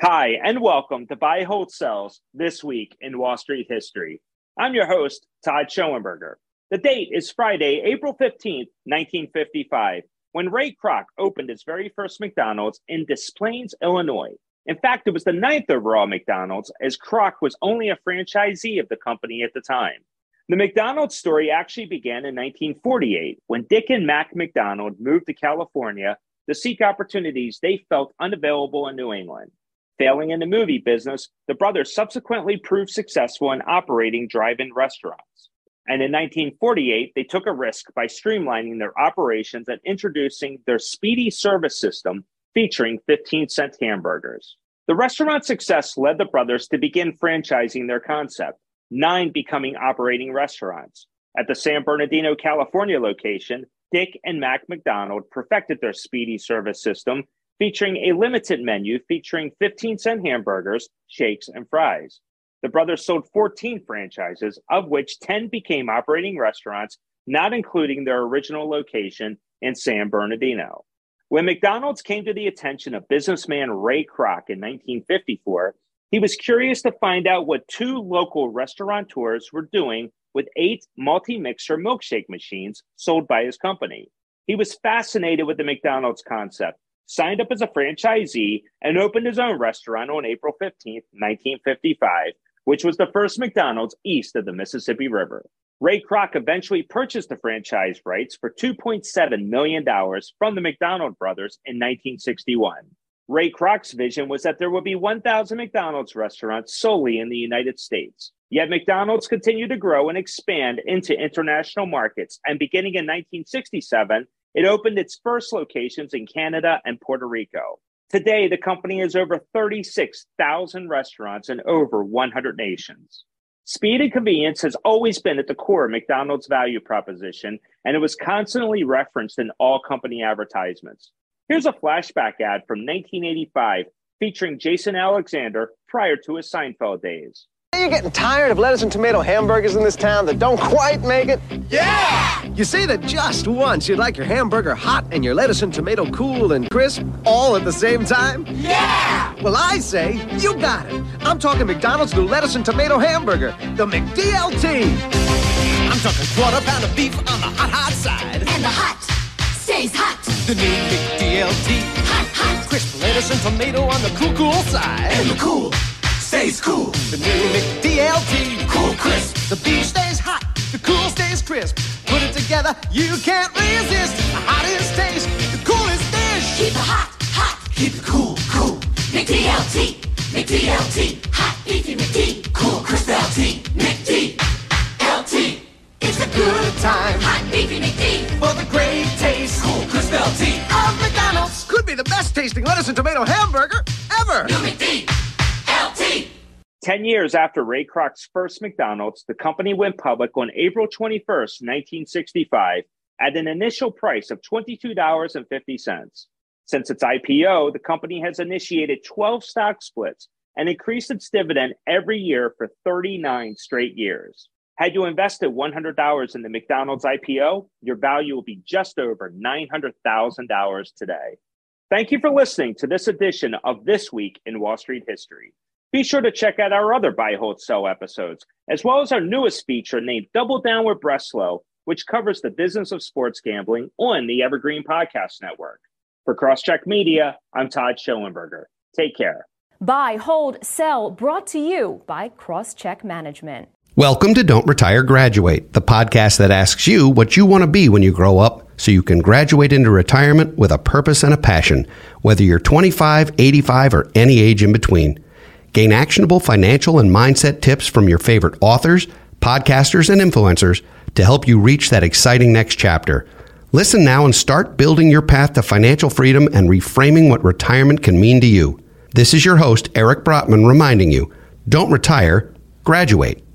Hi, and welcome to Buy Hold Sells This Week in Wall Street History. I'm your host, Todd Schoenberger. The date is Friday, April 15th, 1955, when Ray Kroc opened his very first McDonald's in Des Plaines, Illinois. In fact, it was the ninth overall McDonald's, as Kroc was only a franchisee of the company at the time. The McDonald's story actually began in 1948 when Dick and Mac McDonald moved to California to seek opportunities they felt unavailable in New England. Failing in the movie business, the brothers subsequently proved successful in operating drive in restaurants. And in 1948, they took a risk by streamlining their operations and introducing their speedy service system featuring 15 cent hamburgers. The restaurant success led the brothers to begin franchising their concept, nine becoming operating restaurants. At the San Bernardino, California location, Dick and Mac McDonald perfected their speedy service system featuring a limited menu featuring 15 cent hamburgers, shakes, and fries. The brothers sold 14 franchises, of which 10 became operating restaurants, not including their original location in San Bernardino. When McDonald's came to the attention of businessman Ray Kroc in 1954, he was curious to find out what two local restaurateurs were doing with eight multi mixer milkshake machines sold by his company. He was fascinated with the McDonald's concept signed up as a franchisee, and opened his own restaurant on April 15, 1955, which was the first McDonald's east of the Mississippi River. Ray Kroc eventually purchased the franchise rights for $2.7 million from the McDonald brothers in 1961. Ray Kroc's vision was that there would be 1,000 McDonald's restaurants solely in the United States. Yet McDonald's continued to grow and expand into international markets, and beginning in 1967, it opened its first locations in Canada and Puerto Rico. Today, the company has over 36,000 restaurants in over 100 nations. Speed and convenience has always been at the core of McDonald's value proposition, and it was constantly referenced in all company advertisements. Here's a flashback ad from 1985 featuring Jason Alexander prior to his Seinfeld days. Are you getting tired of lettuce and tomato hamburgers in this town that don't quite make it? Yeah! You say that just once you'd like your hamburger hot and your lettuce and tomato cool and crisp all at the same time? Yeah! Well, I say you got it. I'm talking McDonald's new lettuce and tomato hamburger, the McDLT. I'm talking quarter pound of beef on the hot, hot side. And the hot stays hot. The new McDLT. Hot, hot. Crisp lettuce and tomato on the cool, cool side. And the cool stays cool. The new McDLT. Cool crisp. The beef stays hot. The cool stays crisp. Put it together, you can't resist. The hottest taste, the coolest dish. Keep it hot, hot. Keep it cool, cool. McDLT. McDLT. Tasting lettuce and tomato hamburger ever. New 10 years after Ray Kroc's first McDonald's, the company went public on April 21st, 1965, at an initial price of $22.50. Since its IPO, the company has initiated 12 stock splits and increased its dividend every year for 39 straight years. Had you invested $100 in the McDonald's IPO, your value will be just over $900,000 today. Thank you for listening to this edition of This Week in Wall Street History. Be sure to check out our other Buy, Hold, Sell episodes, as well as our newest feature named Double Down with Breslow, which covers the business of sports gambling on the Evergreen Podcast Network. For Crosscheck Media, I'm Todd Schoenberger. Take care. Buy, hold, sell, brought to you by Crosscheck Management. Welcome to Don't Retire, Graduate, the podcast that asks you what you want to be when you grow up so you can graduate into retirement with a purpose and a passion, whether you're 25, 85, or any age in between. Gain actionable financial and mindset tips from your favorite authors, podcasters, and influencers to help you reach that exciting next chapter. Listen now and start building your path to financial freedom and reframing what retirement can mean to you. This is your host, Eric Brotman, reminding you don't retire, graduate.